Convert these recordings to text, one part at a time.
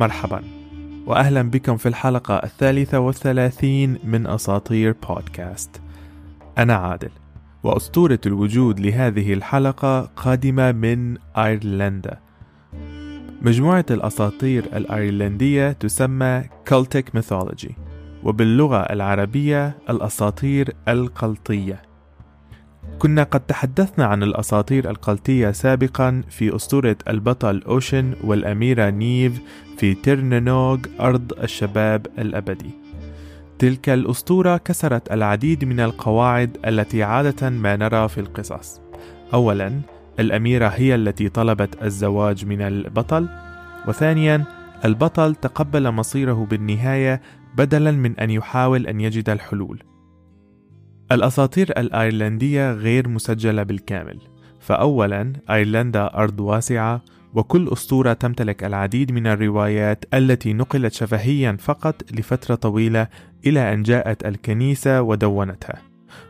مرحبا. وأهلا بكم في الحلقة الثالثة والثلاثين من أساطير بودكاست. أنا عادل وأسطورة الوجود لهذه الحلقة قادمة من أيرلندا. مجموعة الأساطير الأيرلندية تسمى Celtic Mythology وباللغة العربية الأساطير القلطية. كنا قد تحدثنا عن الأساطير القلتية سابقا في أسطورة البطل أوشن والأميرة نيف في تيرنونوغ أرض الشباب الأبدي. تلك الأسطورة كسرت العديد من القواعد التي عادة ما نرى في القصص. أولا الأميرة هي التي طلبت الزواج من البطل. وثانيا البطل تقبل مصيره بالنهاية بدلا من أن يحاول أن يجد الحلول. الأساطير الأيرلندية غير مسجلة بالكامل. فأولا أيرلندا أرض واسعة وكل أسطورة تمتلك العديد من الروايات التي نقلت شفهيا فقط لفترة طويلة إلى أن جاءت الكنيسة ودونتها.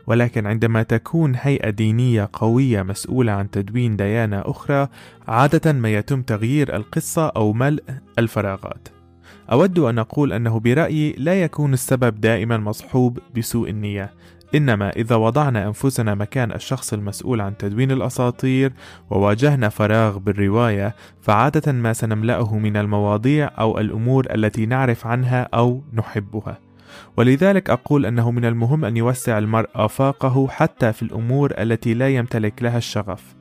ولكن عندما تكون هيئة دينية قوية مسؤولة عن تدوين ديانة أخرى عادة ما يتم تغيير القصة أو ملء الفراغات. أود أن أقول أنه برأيي لا يكون السبب دائما مصحوب بسوء النية. إنما إذا وضعنا أنفسنا مكان الشخص المسؤول عن تدوين الأساطير وواجهنا فراغ بالرواية فعادة ما سنملأه من المواضيع أو الأمور التي نعرف عنها أو نحبها. ولذلك أقول أنه من المهم أن يوسع المرء آفاقه حتى في الأمور التي لا يمتلك لها الشغف.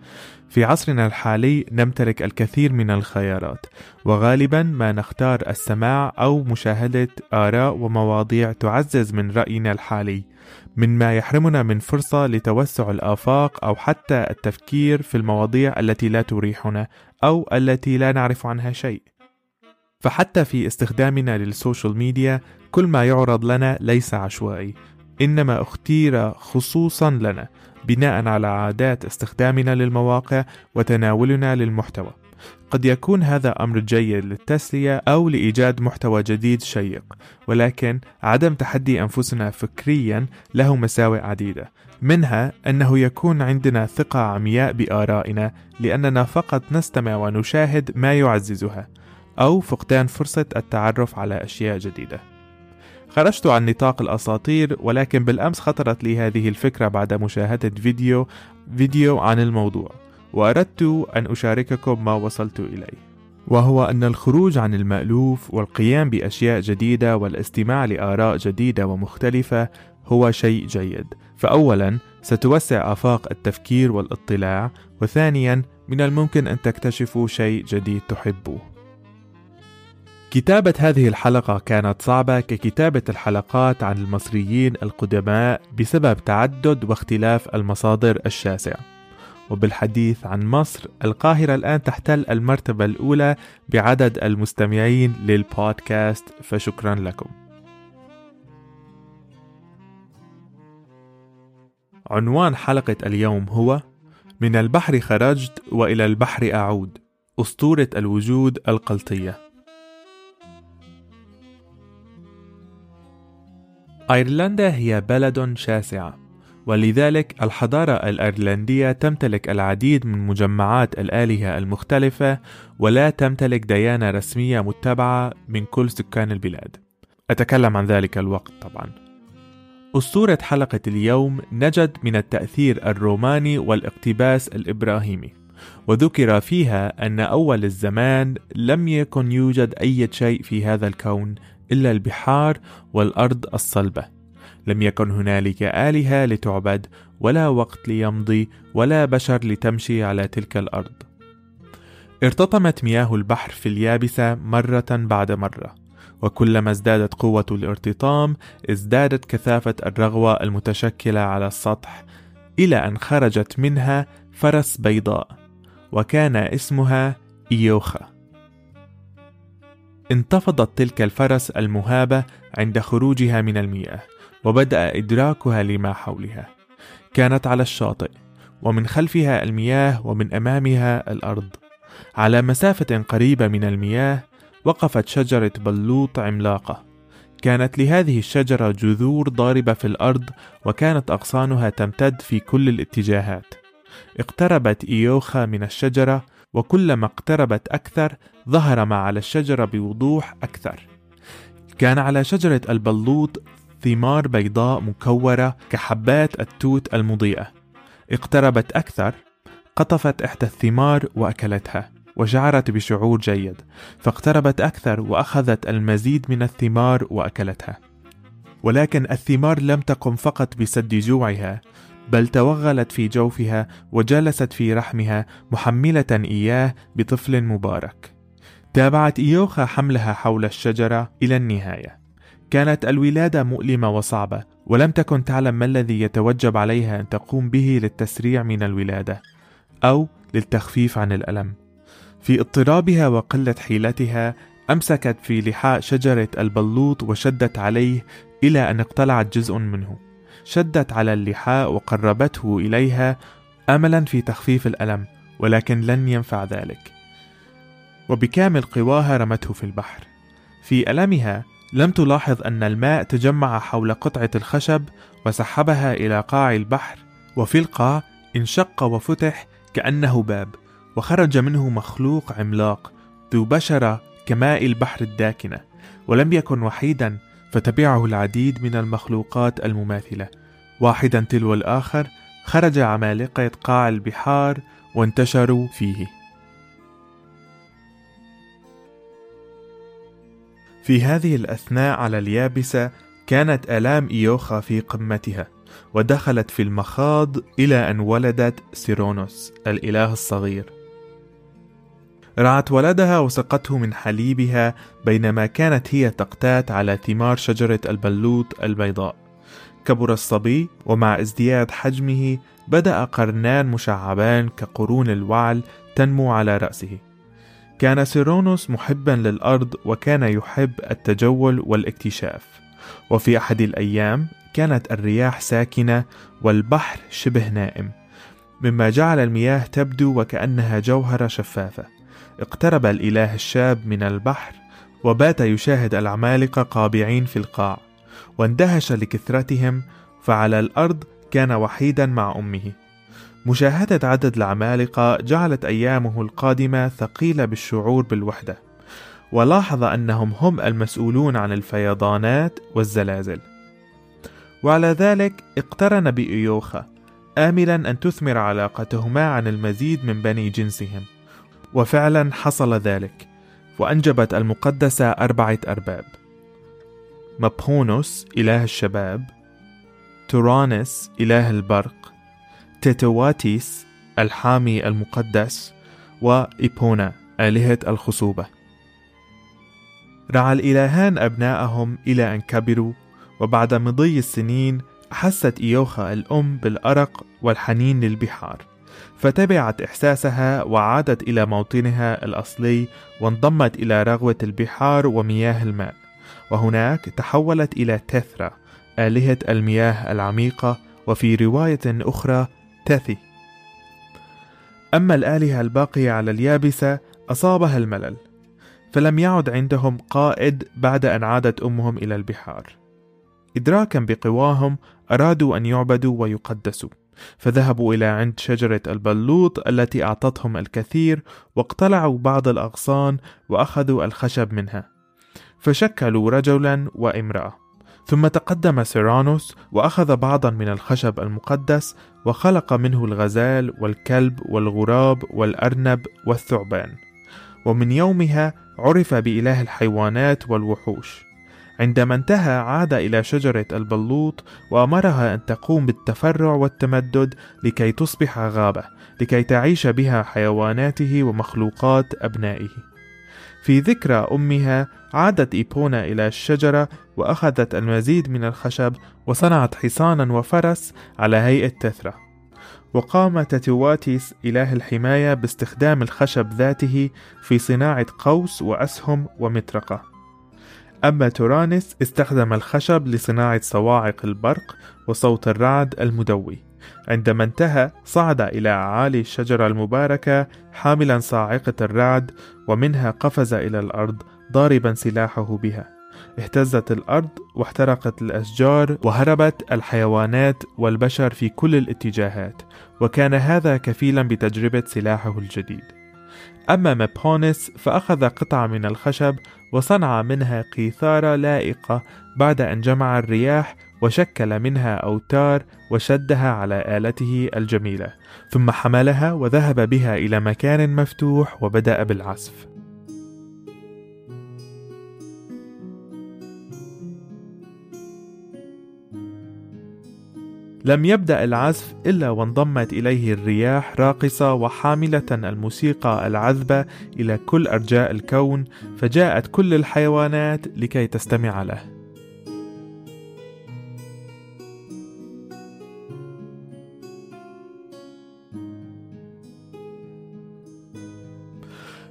في عصرنا الحالي نمتلك الكثير من الخيارات وغالبا ما نختار السماع أو مشاهدة آراء ومواضيع تعزز من رأينا الحالي مما يحرمنا من فرصة لتوسع الآفاق أو حتى التفكير في المواضيع التي لا تريحنا أو التي لا نعرف عنها شيء. فحتى في استخدامنا للسوشيال ميديا كل ما يعرض لنا ليس عشوائي إنما اختير خصوصا لنا بناء على عادات استخدامنا للمواقع وتناولنا للمحتوى. قد يكون هذا أمر جيد للتسلية أو لإيجاد محتوى جديد شيق ولكن عدم تحدي أنفسنا فكريا له مساوئ عديدة. منها أنه يكون عندنا ثقة عمياء بآرائنا لأننا فقط نستمع ونشاهد ما يعززها أو فقدان فرصة التعرف على أشياء جديدة. خرجت عن نطاق الأساطير ولكن بالأمس خطرت لي هذه الفكرة بعد مشاهدة فيديو فيديو عن الموضوع. وأردت أن أشارككم ما وصلت إليه وهو أن الخروج عن المألوف والقيام بأشياء جديدة والاستماع لآراء جديدة ومختلفة هو شيء جيد فأولا ستوسع آفاق التفكير والاطلاع وثانيا من الممكن أن تكتشفوا شيء جديد تحبوه كتابة هذه الحلقة كانت صعبة ككتابة الحلقات عن المصريين القدماء بسبب تعدد واختلاف المصادر الشاسعة. وبالحديث عن مصر، القاهرة الآن تحتل المرتبة الأولى بعدد المستمعين للبودكاست فشكرا لكم. عنوان حلقة اليوم هو: من البحر خرجت وإلى البحر أعود، أسطورة الوجود القلطية. أيرلندا هي بلد شاسعة ولذلك الحضارة الأيرلندية تمتلك العديد من مجمعات الآلهة المختلفة ولا تمتلك ديانة رسمية متبعة من كل سكان البلاد. أتكلم عن ذلك الوقت طبعا. أسطورة حلقة اليوم نجد من التأثير الروماني والاقتباس الإبراهيمي وذكر فيها أن أول الزمان لم يكن يوجد أي شيء في هذا الكون إلا البحار والأرض الصلبة. لم يكن هنالك آلهة لتعبد ولا وقت ليمضي ولا بشر لتمشي على تلك الأرض. ارتطمت مياه البحر في اليابسة مرة بعد مرة وكلما ازدادت قوة الارتطام ازدادت كثافة الرغوة المتشكلة على السطح إلى أن خرجت منها فرس بيضاء وكان اسمها إيوخا. انتفضت تلك الفرس المهابة عند خروجها من المياه وبدأ إدراكها لما حولها. كانت على الشاطئ ومن خلفها المياه ومن أمامها الأرض. على مسافة قريبة من المياه وقفت شجرة بلوط عملاقة. كانت لهذه الشجرة جذور ضاربة في الأرض وكانت أغصانها تمتد في كل الاتجاهات. اقتربت إيوخا من الشجرة وكلما اقتربت أكثر ظهر ما على الشجرة بوضوح أكثر. كان على شجرة البلوط ثمار بيضاء مكورة كحبات التوت المضيئة. اقتربت أكثر قطفت إحدى الثمار وأكلتها وشعرت بشعور جيد فاقتربت أكثر وأخذت المزيد من الثمار وأكلتها. ولكن الثمار لم تقم فقط بسد جوعها بل توغلت في جوفها وجلست في رحمها محملة إياه بطفل مبارك. تابعت إيوخا حملها حول الشجرة إلى النهاية. كانت الولادة مؤلمة وصعبة ولم تكن تعلم ما الذي يتوجب عليها أن تقوم به للتسريع من الولادة أو للتخفيف عن الألم. في اضطرابها وقلة حيلتها أمسكت في لحاء شجرة البلوط وشدت عليه إلى أن اقتلعت جزء منه. شدت على اللحاء وقربته إليها أملا في تخفيف الألم ولكن لن ينفع ذلك. وبكامل قواها رمته في البحر. في ألمها لم تلاحظ أن الماء تجمع حول قطعة الخشب وسحبها إلى قاع البحر وفي القاع انشق وفتح كأنه باب وخرج منه مخلوق عملاق ذو بشرة كماء البحر الداكنة ولم يكن وحيدا فتبعه العديد من المخلوقات المماثلة. واحدا تلو الآخر خرج عمالقة قاع البحار وانتشروا فيه. في هذه الأثناء على اليابسة كانت آلام إيوخا في قمتها ودخلت في المخاض إلى أن ولدت سيرونوس الإله الصغير. رعت ولدها وسقته من حليبها بينما كانت هي تقتات على ثمار شجرة البلوط البيضاء. كبر الصبي ومع ازدياد حجمه بدأ قرنان مشعبان كقرون الوعل تنمو على رأسه. كان سيرونوس محبا للأرض وكان يحب التجول والاكتشاف. وفي أحد الأيام كانت الرياح ساكنة والبحر شبه نائم مما جعل المياه تبدو وكأنها جوهرة شفافة. اقترب الإله الشاب من البحر وبات يشاهد العمالقة قابعين في القاع. واندهش لكثرتهم فعلى الأرض كان وحيدا مع أمه. مشاهدة عدد العمالقة جعلت أيامه القادمة ثقيلة بالشعور بالوحدة ولاحظ أنهم هم المسؤولون عن الفيضانات والزلازل. وعلى ذلك اقترن بإيوخا آملا أن تثمر علاقتهما عن المزيد من بني جنسهم. وفعلا حصل ذلك وأنجبت المقدسة أربعة أرباب. مبهونوس إله الشباب تورانس إله البرق تيتواتيس الحامي المقدس وإيبونا آلهة الخصوبة. رعى الإلهان أبناءهم إلى أن كبروا وبعد مضي السنين أحست إيوخا الأم بالأرق والحنين للبحار فتبعت إحساسها وعادت إلى موطنها الأصلي وانضمت إلى رغوة البحار ومياه الماء. وهناك تحولت إلى تثرا آلهة المياه العميقة وفي رواية أخرى تثي أما الآلهة الباقية على اليابسة أصابها الملل فلم يعد عندهم قائد بعد أن عادت أمهم إلى البحار. إدراكا بقواهم أرادوا أن يعبدوا ويقدسوا فذهبوا إلى عند شجرة البلوط التي أعطتهم الكثير واقتلعوا بعض الأغصان وأخذوا الخشب منها. فشكلوا رجلا وامرأة ثم تقدم سيرانوس وأخذ بعضا من الخشب المقدس وخلق منه الغزال والكلب والغراب والأرنب والثعبان. ومن يومها عرف بإله الحيوانات والوحوش. عندما انتهى عاد إلى شجرة البلوط وأمرها أن تقوم بالتفرع والتمدد لكي تصبح غابة لكي تعيش بها حيواناته ومخلوقات أبنائه. في ذكرى أمها عادت إيبونا إلى الشجرة وأخذت المزيد من الخشب وصنعت حصانا وفرس على هيئة تثرة. وقام تتواتيس إله الحماية باستخدام الخشب ذاته في صناعة قوس وأسهم ومطرقة. أما تورانس استخدم الخشب لصناعة صواعق البرق وصوت الرعد المدوي. عندما انتهى صعد إلى أعالي الشجرة المباركة حاملا صاعقة الرعد ومنها قفز إلى الأرض ضاربا سلاحه بها. اهتزت الأرض واحترقت الأشجار وهربت الحيوانات والبشر في كل الاتجاهات وكان هذا كفيلا بتجربة سلاحه الجديد. أما مبونس فأخذ قطعة من الخشب وصنع منها قيثارة لائقة بعد أن جمع الرياح وشكل منها أوتار وشدها على آلته الجميلة ثم حملها وذهب بها إلى مكان مفتوح وبدأ بالعزف. لم يبدأ العزف إلا وانضمت إليه الرياح راقصة وحاملة الموسيقى العذبة إلى كل أرجاء الكون فجاءت كل الحيوانات لكي تستمع له.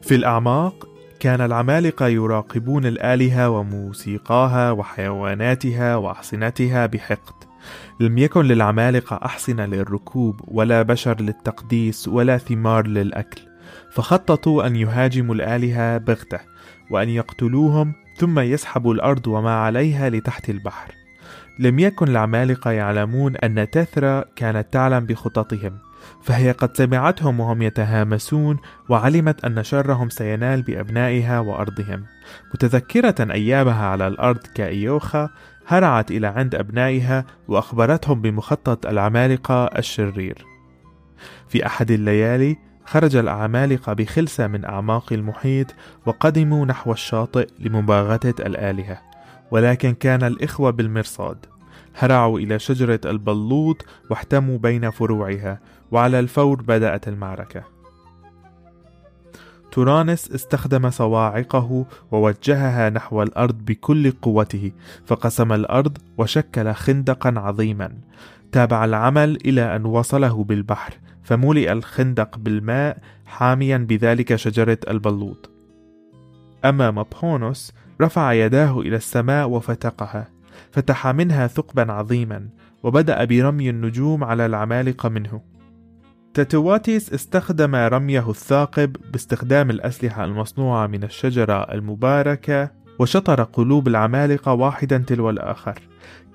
في الأعماق كان العمالقة يراقبون الآلهة وموسيقاها وحيواناتها وأحصنتها بحقد. لم يكن للعمالقة أحصنة للركوب ولا بشر للتقديس ولا ثمار للأكل. فخططوا أن يهاجموا الآلهة بغتة وأن يقتلوهم ثم يسحبوا الأرض وما عليها لتحت البحر. لم يكن العمالقة يعلمون أن تثرى كانت تعلم بخططهم فهي قد سمعتهم وهم يتهامسون وعلمت أن شرهم سينال بأبنائها وأرضهم. متذكرة أيامها على الأرض كأيوخا هرعت إلى عند أبنائها وأخبرتهم بمخطط العمالقة الشرير. في أحد الليالي خرج العمالقة بخلسة من أعماق المحيط وقدموا نحو الشاطئ لمباغتة الآلهة ولكن كان الإخوة بالمرصاد. هرعوا إلى شجرة البلوط واحتموا بين فروعها وعلى الفور بدأت المعركة. تورانس استخدم صواعقه ووجهها نحو الأرض بكل قوته فقسم الأرض وشكل خندقا عظيما. تابع العمل إلى أن وصله بالبحر فملئ الخندق بالماء حاميا بذلك شجرة البلوط. أما مبهونوس رفع يداه إلى السماء وفتقها فتح منها ثقبا عظيما وبدأ برمي النجوم على العمالقة منه. تاتواتيس استخدم رميه الثاقب باستخدام الأسلحة المصنوعة من الشجرة المباركة وشطر قلوب العمالقة واحدا تلو الآخر.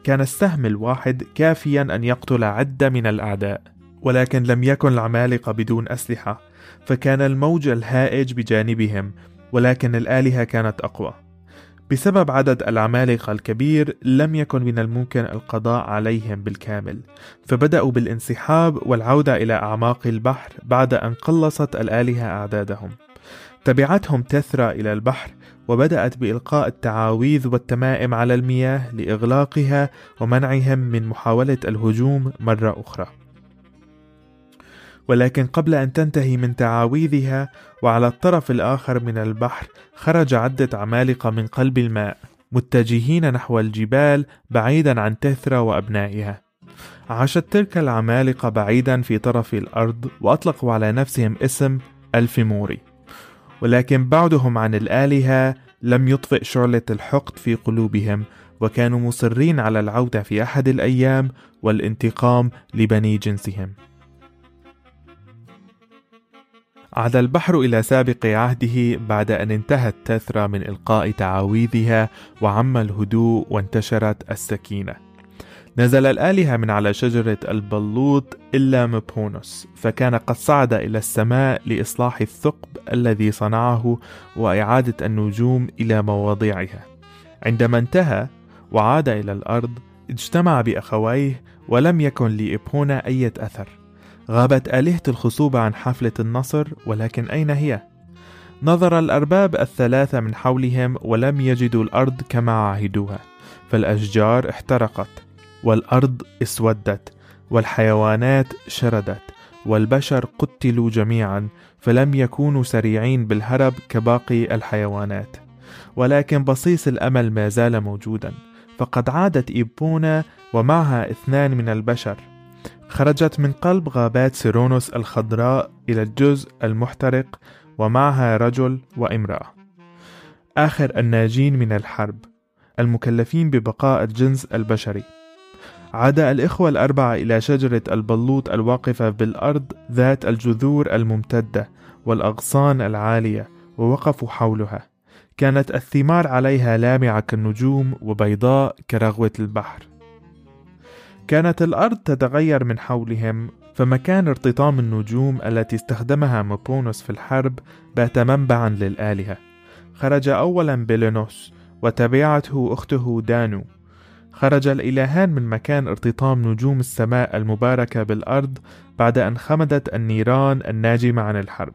كان السهم الواحد كافيا أن يقتل عدة من الأعداء ولكن لم يكن العمالقة بدون أسلحة فكان الموج الهائج بجانبهم ولكن الآلهة كانت أقوى. بسبب عدد العمالقة الكبير لم يكن من الممكن القضاء عليهم بالكامل فبدأوا بالانسحاب والعودة إلى أعماق البحر بعد أن قلصت الآلهة أعدادهم. تبعتهم تثرى إلى البحر وبدأت بإلقاء التعاويذ والتمائم على المياه لإغلاقها ومنعهم من محاولة الهجوم مرة أخرى. ولكن قبل أن تنتهي من تعاويذها وعلى الطرف الآخر من البحر خرج عدة عمالقة من قلب الماء متجهين نحو الجبال بعيدا عن تثرى وأبنائها. عاشت تلك العمالقة بعيدا في طرف الأرض وأطلقوا على نفسهم اسم الفيموري. ولكن بعدهم عن الآلهة لم يطفئ شعلة الحقد في قلوبهم وكانوا مصرين على العودة في أحد الأيام والانتقام لبني جنسهم. عاد البحر إلى سابق عهده بعد أن انتهت تثرى من إلقاء تعاويذها وعم الهدوء وانتشرت السكينة. نزل الآلهة من على شجرة البلوط إلا مبونوس فكان قد صعد إلى السماء لإصلاح الثقب الذي صنعه وإعادة النجوم إلى مواضعها. عندما انتهى وعاد إلى الأرض اجتمع بأخويه ولم يكن لإبونا أي أثر. غابت آلهة الخصوبة عن حفلة النصر ولكن أين هي؟ نظر الأرباب الثلاثة من حولهم ولم يجدوا الأرض كما عهدوها فالأشجار احترقت والأرض اسودت والحيوانات شردت والبشر قتلوا جميعا فلم يكونوا سريعين بالهرب كباقي الحيوانات ولكن بصيص الأمل ما زال موجودا فقد عادت إيبونا ومعها اثنان من البشر خرجت من قلب غابات سيرونوس الخضراء إلى الجزء المحترق ومعها رجل وامرأة. آخر الناجين من الحرب المكلفين ببقاء الجنس البشري. عاد الإخوة الأربعة إلى شجرة البلوط الواقفة بالأرض ذات الجذور الممتدة والأغصان العالية ووقفوا حولها. كانت الثمار عليها لامعة كالنجوم وبيضاء كرغوة البحر. كانت الأرض تتغير من حولهم فمكان ارتطام النجوم التي استخدمها مبونوس في الحرب بات منبعا للآلهة. خرج أولا بيلينوس وتبعته أخته دانو. خرج الإلهان من مكان ارتطام نجوم السماء المباركة بالأرض بعد أن خمدت النيران الناجمة عن الحرب.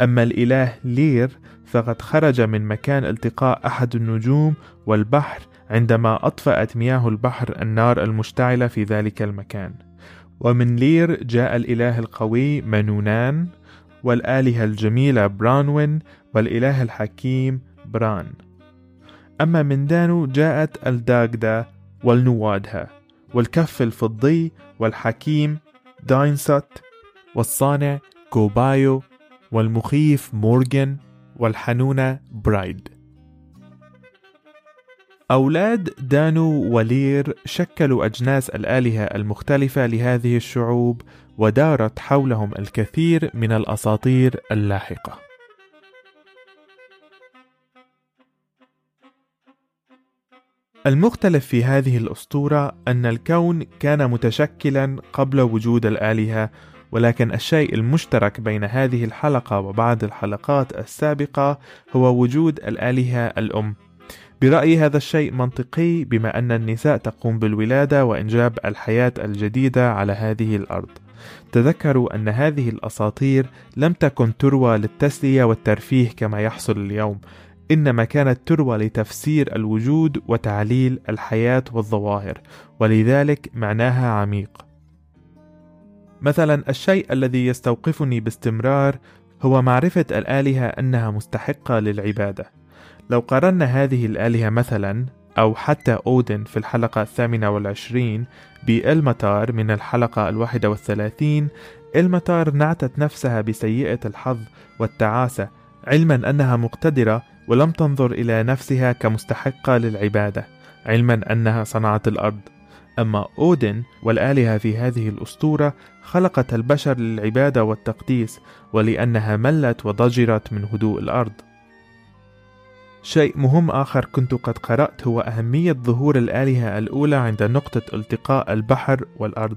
أما الإله لير فقد خرج من مكان التقاء أحد النجوم والبحر عندما أطفأت مياه البحر النار المشتعلة في ذلك المكان. ومن لير جاء الإله القوي منونان والآلهة الجميلة برانوين والإله الحكيم بران. أما من دانو جاءت الداغدا والنوادها ذو الكف الفضي والحكيم داينسات والصانع كوبايو والمخيف مورغان والحنونة برايد. أولاد دانو ولير شكلوا أجناس الآلهة المختلفة لهذه الشعوب ودارت حولهم الكثير من الأساطير اللاحقة. المختلف في هذه الأسطورة أن الكون كان متشكلا قبل وجود الآلهة ولكن الشيء المشترك بين هذه الحلقة وبعض الحلقات السابقة هو وجود الآلهة الأم. برأيي هذا الشيء منطقي بما أن النساء تقوم بالولادة وإنجاب الحياة الجديدة على هذه الأرض. تذكروا أن هذه الأساطير لم تكن تروى للتسلية والترفيه كما يحصل اليوم إنما كانت تروى لتفسير الوجود وتعليل الحياة والظواهر ولذلك معناها عميق. مثلا الشيء الذي يستوقفني باستمرار هو معرفة الآلهة أنها مستحقة للعبادة. لو قارنا هذه الآلهة مثلا أو حتى أودن في الحلقة الثامنة والعشرين بإلمتار من الحلقة الواحدة والثلاثين إلمتار نعتت نفسها بسيئة الحظ والتعاسة علما أنها مقتدرة ولم تنظر إلى نفسها كمستحقة للعبادة علما أنها صنعت الأرض. أما أودن والآلهة في هذه الأسطورة خلقت البشر للعبادة والتقديس ولأنها ملت وضجرت من هدوء الأرض. شيء مهم آخر كنت قد قرأت هو أهمية ظهور الآلهة الأولى عند نقطة التقاء البحر والأرض.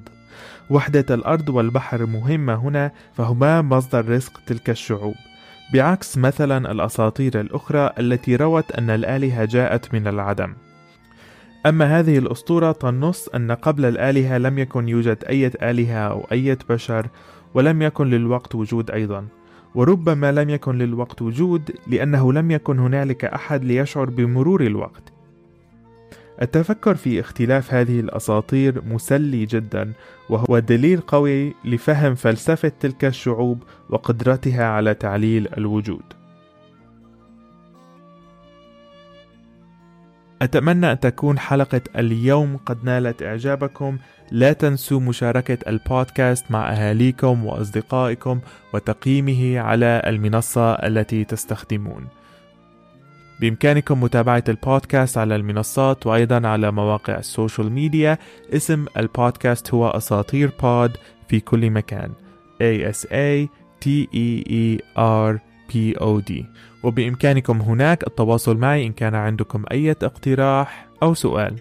وحدة الأرض والبحر مهمة هنا فهما مصدر رزق تلك الشعوب. بعكس مثلا الأساطير الأخرى التي روت أن الآلهة جاءت من العدم. أما هذه الأسطورة تنص أن قبل الآلهة لم يكن يوجد أي آلهة أو أي بشر ولم يكن للوقت وجود أيضا. وربما لم يكن للوقت وجود لأنه لم يكن هنالك أحد ليشعر بمرور الوقت. التفكر في اختلاف هذه الأساطير مسلي جدا وهو دليل قوي لفهم فلسفة تلك الشعوب وقدرتها على تعليل الوجود. أتمنى أن تكون حلقة اليوم قد نالت إعجابكم. لا تنسوا مشاركة البودكاست مع أهاليكم وأصدقائكم وتقييمه على المنصة التي تستخدمون. بإمكانكم متابعة البودكاست على المنصات وأيضا على مواقع ال social media. اسم البودكاست هو أساطير بود في كل مكان. A S A T E E R P O D. وبإمكانكم هناك التواصل معي إن كان عندكم أي اقتراح أو سؤال.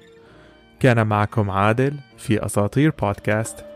كان معكم عادل في أساطير بودكاست.